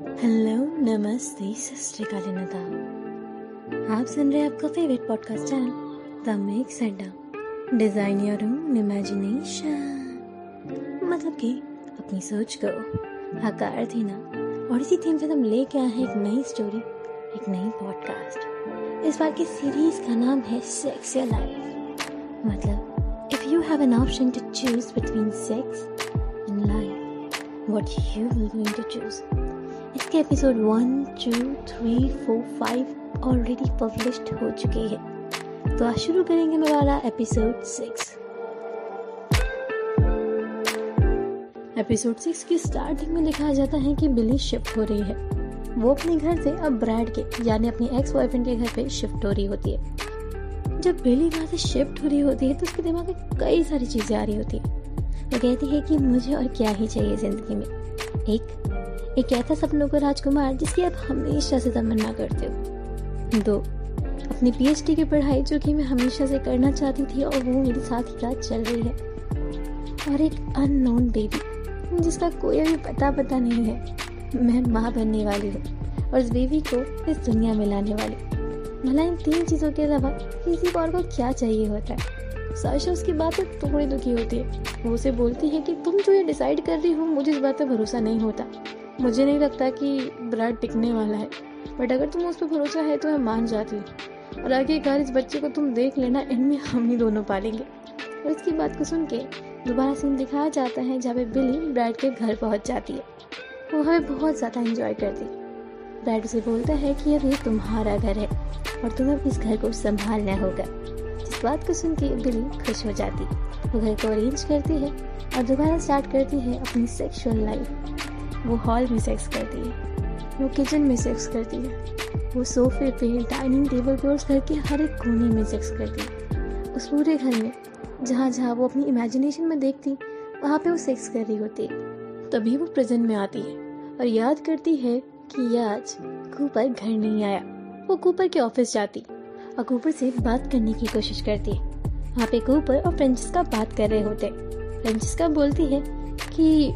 Hello, नमस्ते सस्काल आप सुन रहे हैं आपका favourite podcast channel the mix Adda design your own imagination मतलब कि अपनी सोच को आकार देना। और इसी थीम से हम लेके आए हैं एक नई स्टोरी एक नई पॉडकास्ट इस बार की सीरीज़ का नाम है सेक्स योर लाइफ मतलब if you have an option to choose between sex and life what you will going to choose इसके episode one two three four five already published हो चुके हैं। तो आज शुरू करेंगे हमारा एपिसोड सिक्स एपिसोड सिक्स की स्टार्टिंग में दिखाया जाता है कि बिली शिफ्ट हो रही है। वो अपने घर से अब ब्रैड के, यानी अपनी एक्स बॉयफ्रेंड के घर पे शिफ्ट हो रही होती है। जब बिली वहाँ से शिफ्ट हो रही होती है तो उसके दिमाग में कई सारी चीज़ें आ रही होती है। वो कहती है कि मुझे और क्या ही चाहिए ज़िंदगी में। एक एक ऐसा सपनों का राजकुमार जिसकी आप हमेशा से तमन्ना करते हो। दो, अपनी पीएचडी की पढ़ाई जो कि मैं हमेशा से करना चाहती थी और वो मेरे साथ ही साथ चल रही है। और एक अननोन बेबी जिसका कोई अभी पता पता नहीं है। मैं माँ बनने वाली हूँ और इस बेबी को इस दुनिया में लाने वाली भला इन तीन चीज़ों के अलावा किसी और को क्या चाहिए होता है? साशा उसकी बातें थोड़ी दुखी होती है। वो उसे बोलती है कि तुम जो ये डिसाइड कर रही हो, मुझे इस बात पर भरोसा नहीं होता। मुझे नहीं लगता कि ब्राड टिकने वाला है। बट अगर तुम उस पर भरोसा है तो मैं मान जाती हूँ। और आगे घर इस बच्चे को तुम देख लेना, इनमें हम ही दोनों पालेंगे। और इसकी बात को सुन के दोबारा सीन दिखाया जाता है जहाँ पे बिली ब्राड के घर पहुँच जाती है। वो हमें बहुत ज़्यादा इंजॉय करती ब्राड उसे बोलता है कि अब ये तुम्हारा घर है और तुम्हें इस घर को संभालना होगा। इस बात को सुन के बिली खुश हो जाती वो घर को अरेंज करती है और दोबारा स्टार्ट करती है अपनी सेक्सुअल लाइफ वो हॉल में सेक्स करती है। वो किचन में सेक्स करती है। वो सोफे पे डाइनिंग टेबल पे उस घर के हर एक कोने में सेक्स करती है। उस पूरे घर में, जहाँ जहाँ वो अपनी इमेजिनेशन में देखती, वहाँ पे वो सेक्स कर रही होती तभी वो प्रेजेंट में आती है और याद करती है कि आज कूपर घर नहीं आया। वो कूपर के ऑफ़िस जाती और कूपर से बात करने की कोशिश करती है। वहाँ पे कूपर और फ्रेंचिस्का बात कर रहे होते। फ्रेंचिस्का बोलती है कि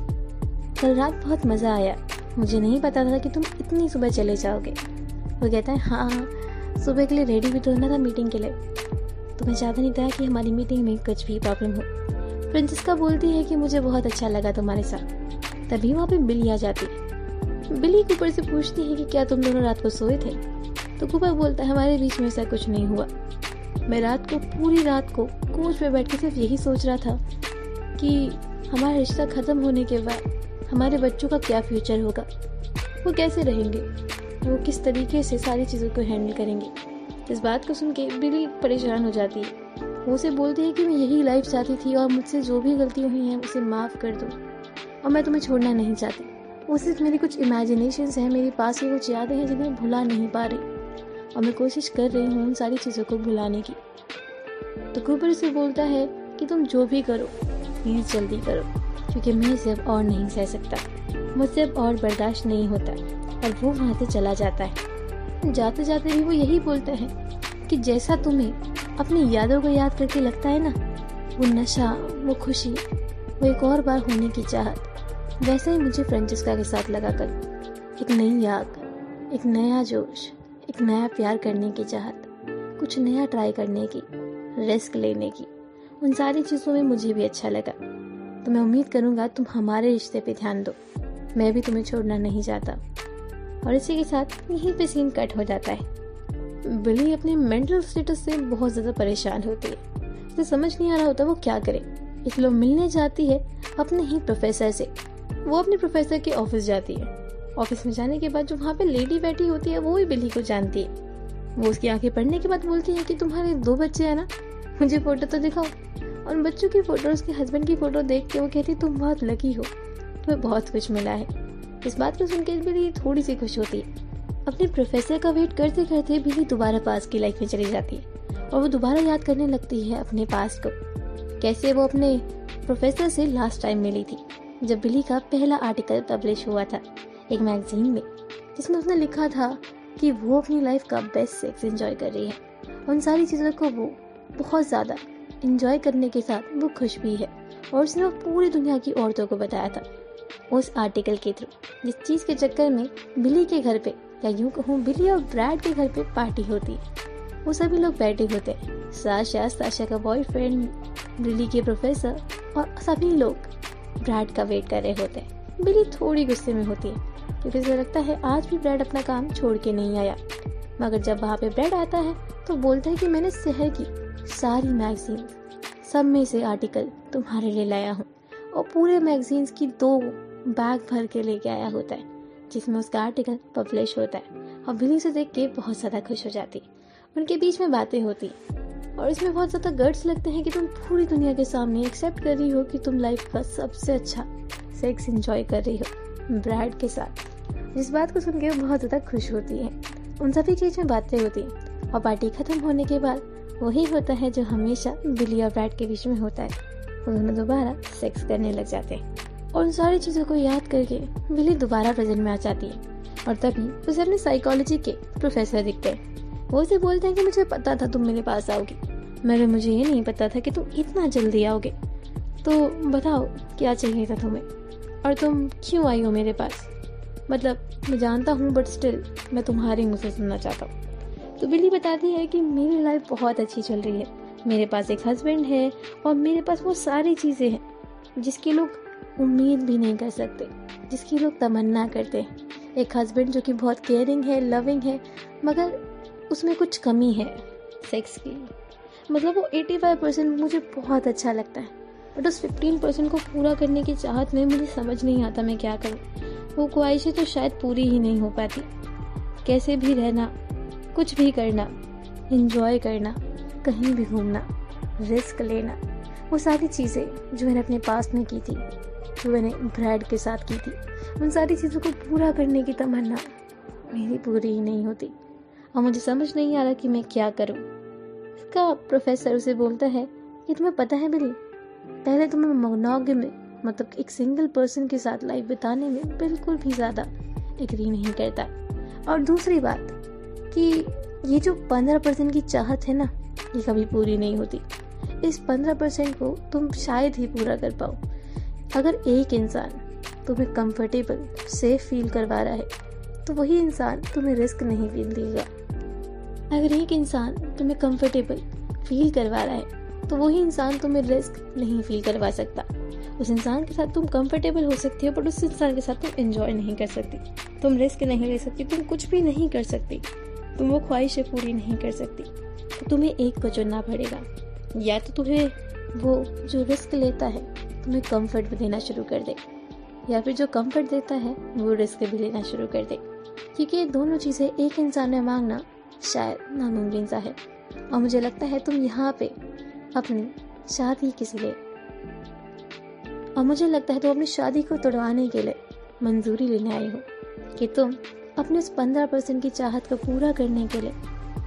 कल रात बहुत मज़ा आया। मुझे नहीं पता था कि तुम इतनी सुबह चले जाओगे। वो कहता है हाँ हाँ सुबह के लिए रेडी भी तो होना था मीटिंग के लिए। तो मैं चाहता नहीं था कि हमारी मीटिंग में कुछ भी प्रॉब्लम हो? फ्रेंचिस्का बोलती है कि मुझे बहुत अच्छा लगा तुम्हारे साथ। तभी वहाँ पे बिली आ जाती है। बिली कूपर से पूछती है कि क्या तुम दोनों रात को सोए थे? तो कूपर बोलता है, हमारे बीच में ऐसा कुछ नहीं हुआ। मैं रात को, पूरी रात को कोच पे बैठ के सिर्फ़ यही सोच रहा था कि हमारा रिश्ता खत्म होने के बाद हमारे बच्चों का क्या फ्यूचर होगा? वो कैसे रहेंगे? वो किस तरीके से सारी चीज़ों को हैंडल करेंगे? इस बात को सुन के बिली परेशान हो जाती है। वो उसे बोलती है कि मैं यही लाइफ चाहती थी और मुझसे जो भी गलतियाँ हुई हैं, उसे माफ़ कर दो। और मैं तुम्हें छोड़ना नहीं चाहती। वो सिर्फ़ मेरी कुछ इमेजिनेशन है, मेरे पास की कुछ यादें हैं जिन्हें भुला नहीं पा रही। और मैं कोशिश कर रही हूँ उन सारी चीज़ों को भुलाने की। तो कुबर उसे बोलता है कि तुम जो भी करो, प्लीज़ जल्दी करो। क्योंकि मैं इसे और नहीं सह सकता मुझसे अब और बर्दाश्त नहीं होता, और वो वहाँ से चला जाता है। जाते जाते भी वो यही बोलता है कि जैसा तुम्हें अपनी यादों को याद करके लगता है ना, वो नशा, वो खुशी, वो एक और बार होने की चाहत, वैसे ही मुझे फ्रेंचिस्का के साथ लगा कर एक नई आग एक नया जोश, एक नया प्यार करने की चाहत, कुछ नया ट्राई करने की रिस्क लेने की, उन सारी चीज़ों में मुझे भी अच्छा लगा। तो मैं उम्मीद करूँगा तुम हमारे रिश्ते पे ध्यान दो। मैं भी तुम्हें छोड़ना नहीं चाहता। और इसी के साथ यहीं पे सीन कट हो जाता है। बिली अपने मेंटल स्टेटस से बहुत ज़्यादा परेशान होती है। उसे समझ नहीं आ रहा होता वो क्या करे। इसलिए वो मिलने जाती है अपने ही प्रोफेसर से। वो अपने प्रोफेसर के ऑफ़िस जाती है। ऑफ़िस में जाने के बाद जो वहाँ पे लेडी बैठी होती है, वो भी बिली को जानती है। वो उसकी आँखें पढ़ने के बाद बोलती है कि तुम्हारे दो बच्चे हैं ना? मुझे फ़ोटो तो दिखाओ। और बच्चों की फ़ोटो उसके हस्बैंड की फ़ोटो देख के वो कहती तुम बहुत लकी हो। तुम्हें बहुत कुछ मिला है। इस बात को सुनकर बिली थोड़ी सी खुश होती। है अपने प्रोफेसर का वेट करते करते बिली दोबारा पास की लाइफ में चली जाती है और वो दोबारा याद करने लगती है अपने पास को। कैसे वो अपने प्रोफेसर से लास्ट टाइम मिली थी, जब बिली का पहला आर्टिकल पब्लिश हुआ था एक मैगजीन में, जिसमें उसने लिखा था कि वो अपनी लाइफ का बेस्ट सेक्स एंजॉय कर रही है। उन सारी चीज़ों को वो बहुत ज़्यादा इंजॉय करने के साथ वो खुश भी है। और उसने वो पूरी दुनिया की औरतों को बताया था। उस आर्टिकल के थ्रू जिस चीज़ के चक्कर में बिली के घर पे, या यूँ कहूँ, बिली और ब्रैड के घर पे पार्टी होती। है वो सभी लोग बैठे होते। हैं साशा साशा का बॉयफ्रेंड बिली के प्रोफेसर और सभी लोग ब्रैड का वेट कर रहे होते। हैं बिली थोड़ी गुस्से में होती है क्योंकि उसे लगता है आज भी ब्रैड अपना काम छोड़ के नहीं आया। मगर जब वहाँ पे ब्रैड आता है तो बोलता है कि मैंने शहर की। सारी मैगजीन, सब में से आर्टिकल तुम्हारे लिए लाया हूँ और पूरे मैगजीन्स की दो बैग भर के लेके आया होता है, जिसमें उसका आर्टिकल पब्लिश होता है और बिली उसे देख के बहुत ज़्यादा खुश हो जाती। उनके बीच में बातें होती और इसमें बहुत ज़्यादा गर्ड्स लगते हैं कि तुम पूरी दुनिया के सामने एक्सेप्ट कर रही हो कि तुम लाइफ का सबसे अच्छा सेक्स एंजॉय कर रही हो ब्रैड के साथ। जिस बात को सुन के वो बहुत ज़्यादा खुश होती है। उन सभी चीज़ में बातें होती और पार्टी खत्म होने के बाद वही होता है जो हमेशा बिली और ब्रैड के बीच में होता है। वो दोनों दोबारा सेक्स करने लग जाते हैं। और उन सारी चीज़ों को याद करके बिली दोबारा प्रेजेंट में आ जाती है। और तभी उसे अपने साइकोलॉजी के प्रोफेसर दिखते हैं। वो उसे बोलते हैं कि मुझे पता था तुम मेरे पास आओगे। मगर मुझे ये नहीं पता था कि तुम इतना जल्दी आओगे। तो बताओ, क्या चाहिए था तुम्हें? और तुम क्यों आई हो मेरे पास? मतलब मैं जानता हूँ बट स्टिल मैं तुम्हारे मुँह सुनना चाहता हूँ। तो बिल्ली बताती है कि मेरी लाइफ बहुत अच्छी चल रही है। मेरे पास एक हस्बैंड है और मेरे पास वो सारी चीज़ें हैं, जिसकी लोग उम्मीद भी नहीं कर सकते, जिसकी लोग तमन्ना करते हैं। एक हस्बैंड जो कि बहुत केयरिंग है लविंग है, मगर उसमें कुछ कमी है सेक्स की। मतलब वो 85 परसेंट मुझे बहुत अच्छा लगता है बट उस 15 परसेंट को पूरा करने की चाहत में मुझे समझ नहीं आता मैं क्या करूँ। वो ख्वाहिशें तो शायद पूरी ही नहीं हो पाती। कैसे भी रहना कुछ भी करना इंजॉय करना, कहीं भी घूमना रिस्क लेना, वो सारी चीज़ें जो मैंने अपने पास में की थी, जो मैंने ब्रैड के साथ की थी, उन सारी चीज़ों को पूरा करने की तमन्ना मेरी पूरी ही नहीं होती। और मुझे समझ नहीं आ रहा कि मैं क्या करूँ। इसका प्रोफेसर उसे बोलता है कि तुम्हें पता है बिली पहले तुम्हें मैं मोनोगे में मतलब एक सिंगल पर्सन के साथ लाइफ बिताने में बिल्कुल भी ज़्यादा एग्री नहीं करता। और दूसरी बात कि ये जो पंद्रह परसेंट की चाहत है ना, ये कभी पूरी नहीं होती। इस पंद्रह परसेंट को तुम शायद ही पूरा कर पाओ। अगर एक इंसान तुम्हें कंफर्टेबल सेफ़ फील करवा रहा है तो वही इंसान तुम्हें रिस्क नहीं फील देगा। अगर एक इंसान तुम्हें कंफर्टेबल फील करवा रहा है तो वही इंसान तुम्हें रिस्क नहीं फील करवा सकता। उस इंसान के साथ तुम कंफर्टेबल हो सकती हो बट उस इंसान के साथ तुम इंजॉय नहीं कर सकती। तुम रिस्क नहीं ले सकती, तुम कुछ भी नहीं कर सकती। तुम वो ख्वाहिशें पूरी नहीं कर सकती। तो तुम्हें एक को चुनना पड़ेगा। या तो तुम्हें वो जो रिस्क लेता है, तुम्हें कंफर्ट भी देना शुरू कर दे। या फिर जो कंफर्ट देता है, वो रिस्क भी लेना शुरू कर दे। क्योंकि ये दोनों चीज़ें एक इंसान में मांगना शायद नामुमकिन सा है। और मुझे लगता है तुम यहाँ पे अपनी शादी किसी लिए और मुझे लगता है तुम अपनी शादी को तोड़वाने के लिए मंजूरी लेने आई हो कि तुम अपने उस पंद्रह परसेंट की चाहत को पूरा करने के लिए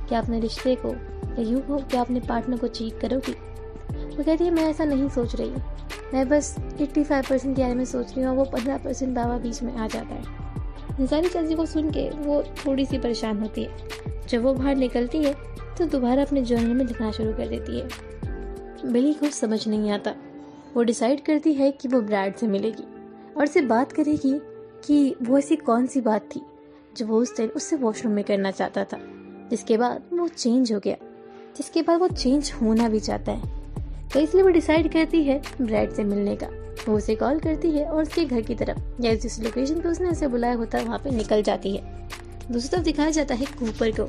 क्या अपने रिश्ते को या यूँ हो, क्या अपने पार्टनर को चीट करोगी? वो कहती है, मैं ऐसा नहीं सोच रही मैं बस एट्टी फाइव परसेंट के बारे में सोच रही हूँ वो पंद्रह परसेंट दावा बीच में आ जाता है। इन सारी चीज़ों को सुन के वो थोड़ी सी परेशान होती है। जब वो बाहर निकलती है तो दोबारा अपने जर्नल में लिखना शुरू कर देती है। बिली को समझ नहीं आता। वो डिसाइड करती है कि वो ब्रैड से मिलेगी और उससे बात करेगी कि वो ऐसी कौन सी बात थी जो वो उस दिन उससे वॉशरूम में करना चाहता था। जिसके बाद वो चेंज हो गया। जिसके बाद वो चेंज होना भी चाहता है। तो इसलिए वो डिसाइड करती है ब्रैड से मिलने का। वो उसे कॉल करती है और उसके घर की तरफ़, या जिस लोकेशन पे उसने उसे बुलाया होता है, वहाँ पे निकल जाती है। दूसरी तरफ़ दिखाया जाता है कूपर को।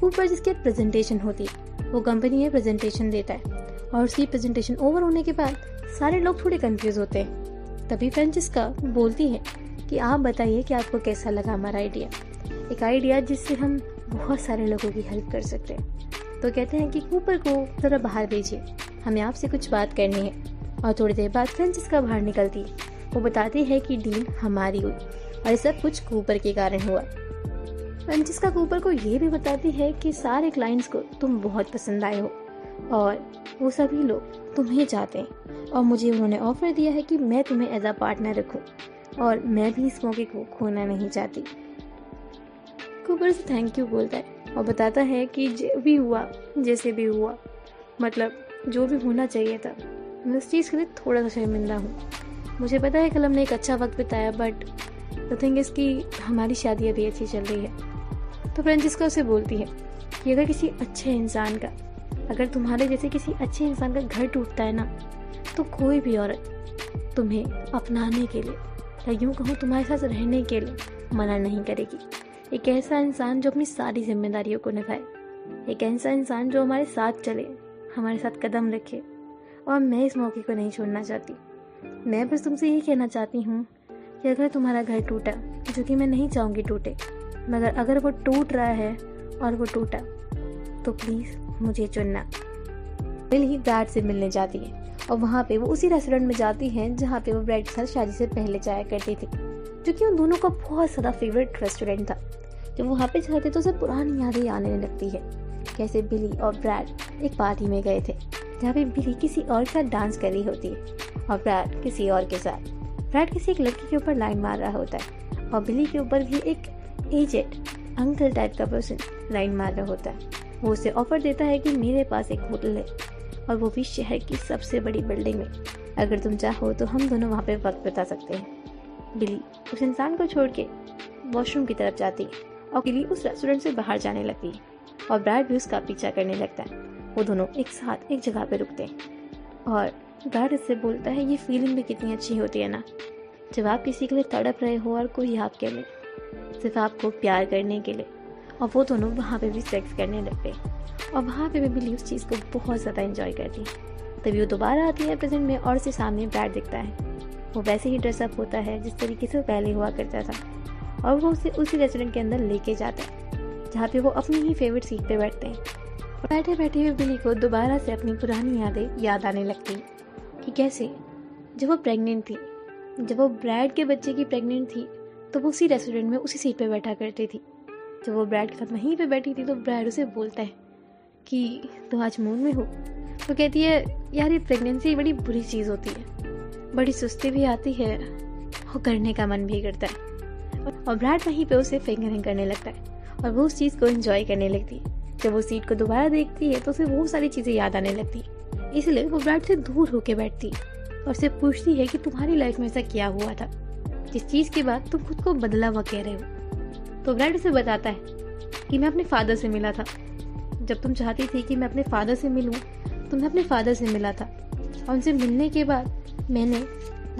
कूपर जिसकी प्रेजेंटेशन होती है, वो कंपनी में प्रेजेंटेशन देता है। और उसकी प्रेजेंटेशन ओवर होने के बाद सारे लोग थोड़े कंफ्यूज होते हैं। तभी फ्रेंचिस्का बोलती है कि आप बताइए कि आपको कैसा लगा हमारा आइडिया एक आइडिया जिससे हम बहुत सारे लोगों की हेल्प कर सकते हैं। तो कहते हैं कि कूपर को ज़रा बाहर भेजिए। हमें आपसे कुछ बात करनी है। और थोड़ी देर बाद फ्रेंचिस्का बाहर निकलती है। वो बताती है कि डील हमारी हुई। और ये सब कुछ कूपर के कारण हुआ। फ्रेंचिस्का कूपर को ये भी बताती है कि सारे क्लाइंट्स को तुम बहुत पसंद आए हो। और वो सभी लोग तुम्हें चाहते हैं। और मुझे उन्होंने ऑफ़र दिया है कि मैं तुम्हें एज अ पार्टनर रखूँ। और मैं भी इस मौके को खोना नहीं चाहती। कुबर से थैंक यू बोलता है। और बताता है कि जो भी हुआ, जैसे भी हुआ मतलब जो भी होना चाहिए था, मैं उस चीज़ के लिए थोड़ा सा शर्मिंदा हूँ। मुझे पता है कल हमने एक अच्छा वक्त बिताया बट द थिंग इज़ कि हमारी शादी अभी अच्छी चल रही है। तो फ्रेंचिस्का उसे बोलती है कि अगर किसी अच्छे इंसान का, अगर तुम्हारे जैसे किसी अच्छे इंसान का घर टूटता है ना तो कोई भी औरत तुम्हें अपनाने के लिए या यूँ कहूँ तुम्हारे साथ रहने के लिए। मना नहीं करेगी। एक ऐसा इंसान जो अपनी सारी जिम्मेदारियों को निभाए। एक ऐसा इंसान जो हमारे साथ चले, हमारे साथ कदम रखे। और मैं इस मौके को नहीं छोड़ना चाहती। मैं बस तुमसे यही कहना चाहती हूँ कि अगर तुम्हारा घर टूटा, जो कि मैं नहीं चाहूँगी टूटे, मगर अगर वो टूट रहा है और वो टूटा तो प्लीज़ मुझे चुनना। बिल ही ब्रैड से मिलने जाती है। और वहाँ पे वो उसी रेस्टोरेंट में जाती हैं जहाँ पे वो ब्रैड के साथ शादी से पहले जाया करती थी। जो कि उन दोनों का बहुत ज़्यादा फेवरेट रेस्टोरेंट था। जब वहाँ पे जाते तो उसे पुरानी यादें आने लगती है। कैसे बिली और ब्रैड एक पार्टी में गए थे, जहाँ पे बिली किसी और के साथ डांस कर रही होती है और ब्रैड किसी और के साथ। ब्रैड किसी एक लड़की के ऊपर लाइन मार रहा होता है और बिली के ऊपर भी एक एजेड अंकल टाइप का पर्सन लाइन मार रहा होता है। वो उसे ऑफ़र देता है कि मेरे पास एक होटल है। और वो भी शहर की सबसे बड़ी बिल्डिंग में। अगर तुम चाहो तो हम दोनों वहाँ पे वक्त बिता सकते हैं। बिली उस इंसान को छोड़ के वॉशरूम की तरफ़ जाती है और बिली उस रेस्टोरेंट से बाहर जाने लगती है और ब्रैड भी उसका पीछा करने लगता है। वो दोनों एक साथ एक जगह पे रुकते हैं। और ब्रैड इससे बोलता है, ये फीलिंग भी कितनी अच्छी होती है ना। जब आप किसी के लिए तड़प रहे हो और कोई आपके लिए, सिर्फ़ आपको प्यार करने के लिए और वो दोनों वहाँ पे भी सेक्स करने लगते और वहाँ पे भी बिली उस चीज़ को बहुत ज़्यादा इंजॉय करती। तभी वो दोबारा आती है प्रेजेंट में और उसे सामने ब्रैड दिखता है। वो वैसे ही ड्रेसअप होता है, जिस तरीके से पहले हुआ करता था। और वो उसे उसी रेस्टोरेंट के अंदर लेके जाता है, जहाँ पे वो अपनी ही फेवरेट सीट पे बैठते हैं। और बैठे बैठे हुए बिली को दोबारा से अपनी पुरानी यादें याद आने लगती कि कैसे, जब वो प्रेग्नेंट थी, जब वो ब्रैड के बच्चे की प्रेग्नेंट थी तो वो उसी रेस्टोरेंट में उसी सीट पे बैठा करती थी। जब वो ब्रैड के साथ वहीं पे बैठी थी तो ब्रैड उसे बोलता है कि तुम आज मूड में हो? तो कहती है, यार, ये प्रेगनेंसी बड़ी बुरी चीज़ होती है। बड़ी सुस्ती भी आती है और करने का मन भी करता है। और ब्रैड वहीं पे उसे फिंगरिंग करने लगता है और वो उस चीज़ को एंजॉय करने लगती है। जब वो सीट को दोबारा देखती है तो उसे वो सारी चीज़ें याद आने लगती है। इसलिए वो ब्रैड से दूर होके बैठती है और उसे पूछती है कि, तुम्हारी लाइफ में ऐसा क्या हुआ था? जिस चीज़ के बाद तुम खुद को बदला हुआ कह रहे हो? तो ब्रैड उसे बताता है कि मैं अपने फादर से मिला था। जब तुम चाहती थी कि मैं अपने फादर से मिलूं तो मैं अपने फादर से मिला था। और उनसे मिलने के बाद मैंने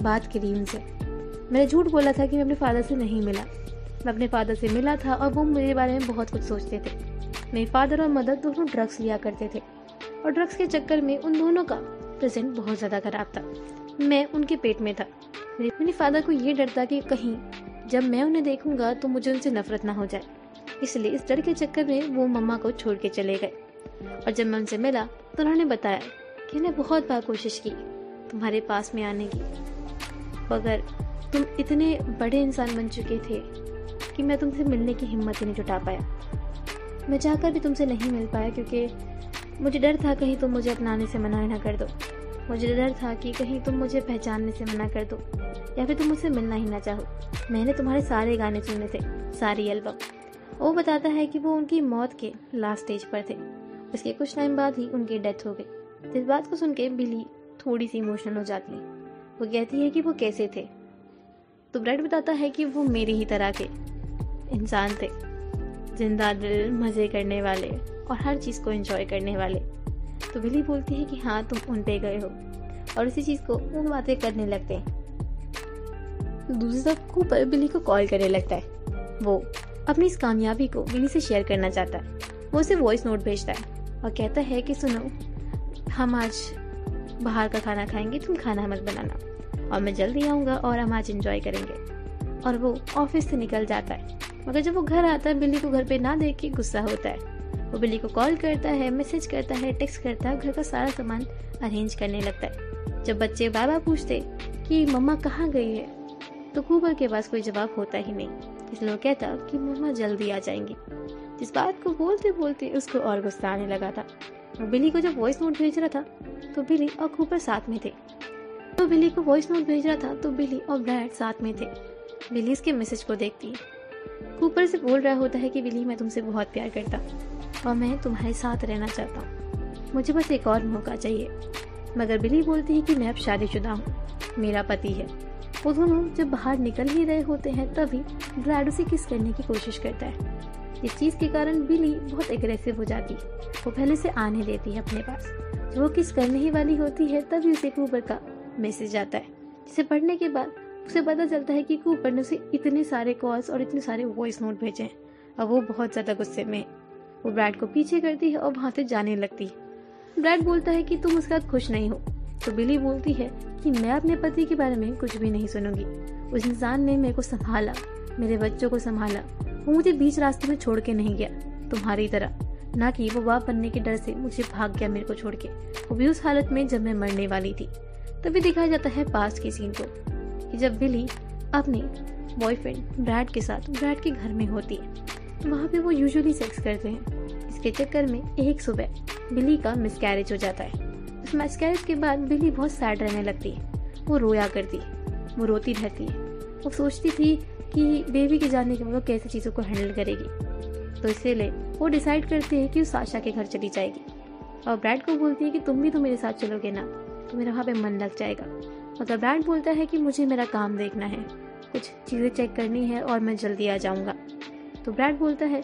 बात करी उनसे। मैंने झूठ बोला था कि मैं अपने फादर से नहीं मिला। मैं अपने फादर से मिला था और वो मेरे बारे में बहुत कुछ सोचते थे। मेरे फादर और मदर दोनों ड्रग्स लिया करते थे। और ड्रग्स के चक्कर में उन दोनों का प्रेजेंट बहुत ज़्यादा खराब था। मैं उनके पेट में था। मेरे फादर को ये डर था कि कहीं जब मैं उन्हें देखूँगा तो मुझे उनसे नफरत ना हो जाए। इसलिए इस डर के चक्कर में वो मम्मा को छोड़ के चले गए। और जब मैं उनसे मिला तो उन्होंने बताया कि उन्हें बहुत बार कोशिश की, तुम्हारे पास में आने की। मगर तुम इतने बड़े इंसान बन चुके थे कि मैं तुमसे मिलने की हिम्मत ही नहीं जुटा पाया। मैं चाहकर भी तुमसे नहीं मिल पाया, क्योंकि मुझे डर था कहीं तुम मुझे अपनाने से मना ना कर दो। मुझे डर था कि कहीं तुम मुझे पहचानने से मना कर दो, या फिर तुम मुझसे मिलना ही ना चाहो। मैंने तुम्हारे सारे गाने सुने थे, सारी एल्बम वो बताता है कि वो उनकी मौत के लास्ट स्टेज पर थे। उसके कुछ टाइम बाद ही उनकी डेथ हो गई। इस बात को सुन के बिली थोड़ी सी इमोशनल हो जाती है। वो कहती है कि वो कैसे थे। तो ब्रेड बताता है कि वो मेरी ही तरह के इंसान थे, ज़िंदा दिल, मज़े करने वाले और हर चीज़ को एंजॉय करने वाले। तो बिली बोलती है कि हाँ तुम उन पे गए हो। और इसी चीज़ को वो बातें करने लगते हैं। दूसरी तरफ़ कूपर बिली को कॉल करने लगता है। वो अपनी इस कामयाबी को बिली से शेयर करना चाहता है। वो उसे वॉइस नोट भेजता है और कहता है कि सुनो, हम आज बाहर का खाना खाएँगे, तुम खाना मत बनाना। और मैं जल्दी आऊँगा और हम आज इंजॉय करेंगे। और वो ऑफ़िस से निकल जाता है। मगर जब वो घर आता है बिल्ली को घर पे ना देख के गुस्सा होता है। वो बिल्ली को कॉल करता है, मैसेज करता है, टेक्स्ट करता है घर का सारा सामान अरेंज करने लगता है। जब बच्चे बाबा पूछते कि मम्मा कहाँ गई है तो कूबर के पास कोई जवाब होता ही नहीं। इसलिए वो कहता कि मम्मा जल्दी आ जाएँगी। जिस बात को बोलते बोलते उसको और गुस्सा आने लगा था। वो बिल्ली को जब वॉइस नोट भेज रहा था तो बिली और कूपर साथ में थे। तो बिली को वॉइस नोट भेज रहा था तो बिली और ब्रैड साथ में थे। बिली इसके मैसेज को देखती है। कूपर से बोल रहा होता है कि बिली मैं तुमसे बहुत प्यार करता और मैं तुम्हारे साथ रहना चाहता हूँ। मुझे बस एक और मौका चाहिए। मगर बिली बोलती है कि मैं अब शादीशुदा हूँ। मेरा पति है। वो दोनों जब बाहर निकल ही रहे होते हैं, तभी ब्रैड उसे किस करने की कोशिश करता है। इस चीज़ के कारण बिली बहुत एग्रेसिव हो जाती है। वो पहले से आने देती है अपने पास। जब वो किस करने ही वाली होती है, तभी उसे कूपर का मैसेज आता है। जिसे पढ़ने के बाद उसे पता चलता है कि कूपर ने उसे इतने सारे कॉल्स और इतने सारे वॉइस नोट भेजे हैं। और वो बहुत ज़्यादा गुस्से में वो ब्रैड को पीछे करती है और वहाँ से जाने लगती है। ब्रैड बोलता है कि तुम उसके साथ खुश नहीं हो। तो बिली बोलती है कि मैं अपने पति के बारे में कुछ भी नहीं सुनूँगी। उस इंसान ने मेरे को संभाला, मेरे बच्चों को संभाला। वो मुझे बीच रास्ते में छोड़ के नहीं गया, तुम्हारी तरह। ना कि वो बाप बनने के डर से मुझे भाग गया मेरे को छोड़ के। वो भी उस हालत में जब मैं मरने वाली थी। तभी दिखाया जाता है पास के सीन को, कि जब बिली अपने बॉयफ्रेंड ब्रैड के साथ ब्रैड के घर में होती है वहाँ पे वो यूजुअली सेक्स करते हैं। इसके चक्कर में एक सुबह बिली का मिसकैरेज हो जाता है। उस मिसकैरेज के बाद बिली बहुत सैड रहने लगती है। वो रोया करती है। वो रोती रहती है। वो सोचती थी कि बेबी के जाने के बाद वो कैसे चीज़ों को हैंडल करेगी। तो इसीलिए वो डिसाइड करती है कि वो साशा के घर चली जाएगी। और ब्रैड को बोलती है कि तुम भी तो मेरे साथ चलोगे ना। तो मेरा वहाँ पे मन लग जाएगा। मतलब ब्रैड बोलता है कि मुझे मेरा काम देखना है। कुछ चीज़ें चेक करनी है और मैं जल्दी आ जाऊँगा। तो ब्रैड बोलता है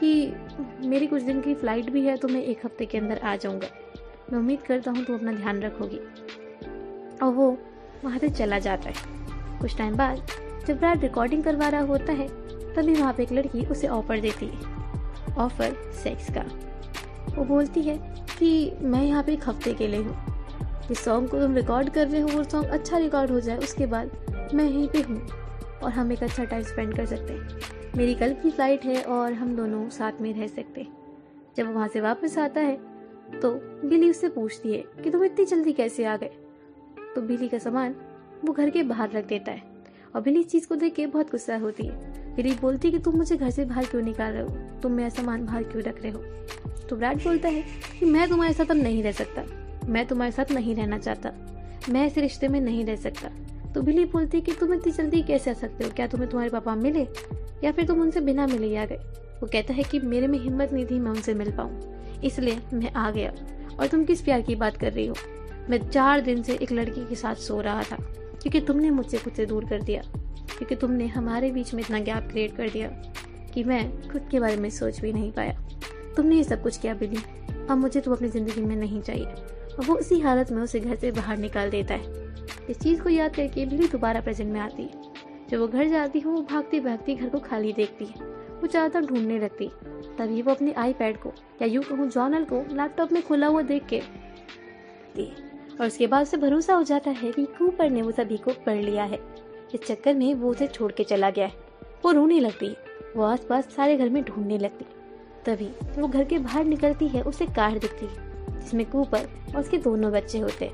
कि मेरी कुछ दिन की फ़्लाइट भी है तो मैं एक हफ़्ते के अंदर आ जाऊँगा। मैं उम्मीद करता हूँ तुम अपना ध्यान रखोगी। और वो वहाँ से चला जाता है। कुछ टाइम बाद जब ब्रैड रिकॉर्डिंग करवा रहा होता है, तभी वहाँ पर एक लड़की उसे ऑफ़र देती है। ऑफ़र सेक्स का। वो बोलती है कि मैं यहाँ पे एक हफ़्ते के लिए हूँ। जिस सॉन्ग को तुम रिकॉर्ड कर रहे हो, वो सॉन्ग अच्छा रिकॉर्ड हो जाए, उसके बाद मैं यहीं पे हूँ और हम एक अच्छा टाइम स्पेंड कर सकते हैं। मेरी कल की फ़्लाइट है और हम दोनों साथ में रह सकते। जब वहाँ से वापस आता है तो बिली उससे पूछती है कि तुम इतनी जल्दी कैसे आ गए? तो बिली का सामान वो घर के बाहर रख देता है और बिली इस चीज़ को देख के बहुत गुस्सा होती है। बिली बोलती है कि तुम मुझे घर से बाहर क्यों निकाल रहे हो? तुम मेरा सामान बाहर क्यों रख रहे हो? तो ब्रैड बोलता है कि मैं तुम्हारे साथ अब नहीं रह सकता। मैं तुम्हारे साथ नहीं रहना चाहता। मैं ऐसे रिश्ते में नहीं रह सकता। तो बिली बोलती है कि तुम इतनी जल्दी कैसे आ सकते हो? क्या तुम्हें तुम्हारे पापा मिले? या फिर तुम उनसे बिना मिले आ गए। वो कहता है कि मेरे में हिम्मत नहीं थी मैं उनसे मिल पाऊँ। इसलिए मैं आ गया और तुम किस प्यार की बात कर रही हो? मैं चार दिन से एक लड़की के साथ सो रहा था, क्योंकि तुमने मुझसे खुद से दूर कर दिया, क्योंकि तुमने हमारे बीच में इतना गैप क्रिएट कर दिया कि मैं खुद के बारे में सोच भी नहीं पाया। तुमने ये सब कुछ किया बिली अब मुझे तुम अपनी ज़िंदगी में नहीं चाहिए। और वो उसी हालत में उसे घर से बाहर निकाल देता है। इस चीज़ को याद करके बिली दोबारा प्रेजेंट में आती है। जब वो घर जाती है, वो भागती भागती घर को खाली देखती है। वो ज़्यादातर ढूँढने लगती तभी वो अपने आईपैड को या यूँ कहूँ जॉनल को लैपटॉप में खुला हुआ देख के और उसके बाद उसे भरोसा हो जाता है कि कूपर ने वो सभी को पढ़ लिया है। इस चक्कर में वो उसे छोड़ के चला गया है। वो रोने लगती है। वो आसपास सारे घर में ढूँढने लगती तभी वो घर के बाहर निकलती है, उसे कार दिखती है, जिसमें कूपर और उसके दोनों बच्चे होते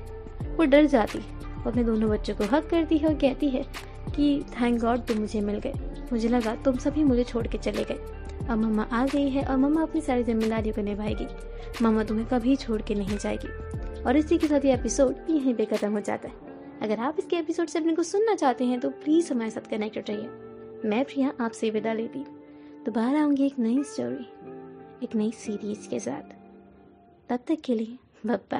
वो डर जाती वो अपने दोनों बच्चों को हक करती है और कहती है कि थैंक गॉड तुम मुझे मिल गए। मुझे लगा तुम सभी मुझे छोड़ के चले गए। अब मम्मा आ गई है और मम्मा अपनी सारी जिम्मेदारियों को निभाएगी। मम्मा तुम्हें कभी छोड़ के नहीं जाएगी। और इसी के साथ ये एपिसोड यहीं पे खत्म हो जाता है। अगर आप इसके एपिसोड से अपने को सुनना चाहते हैं तो प्लीज़ हमारे साथ कनेक्टेड रहिए मैं प्रिया, आपसे विदा लेती दोबारा आऊँगी एक नई स्टोरी एक नई सीरीज़ के साथ। तब तक के लिए बाय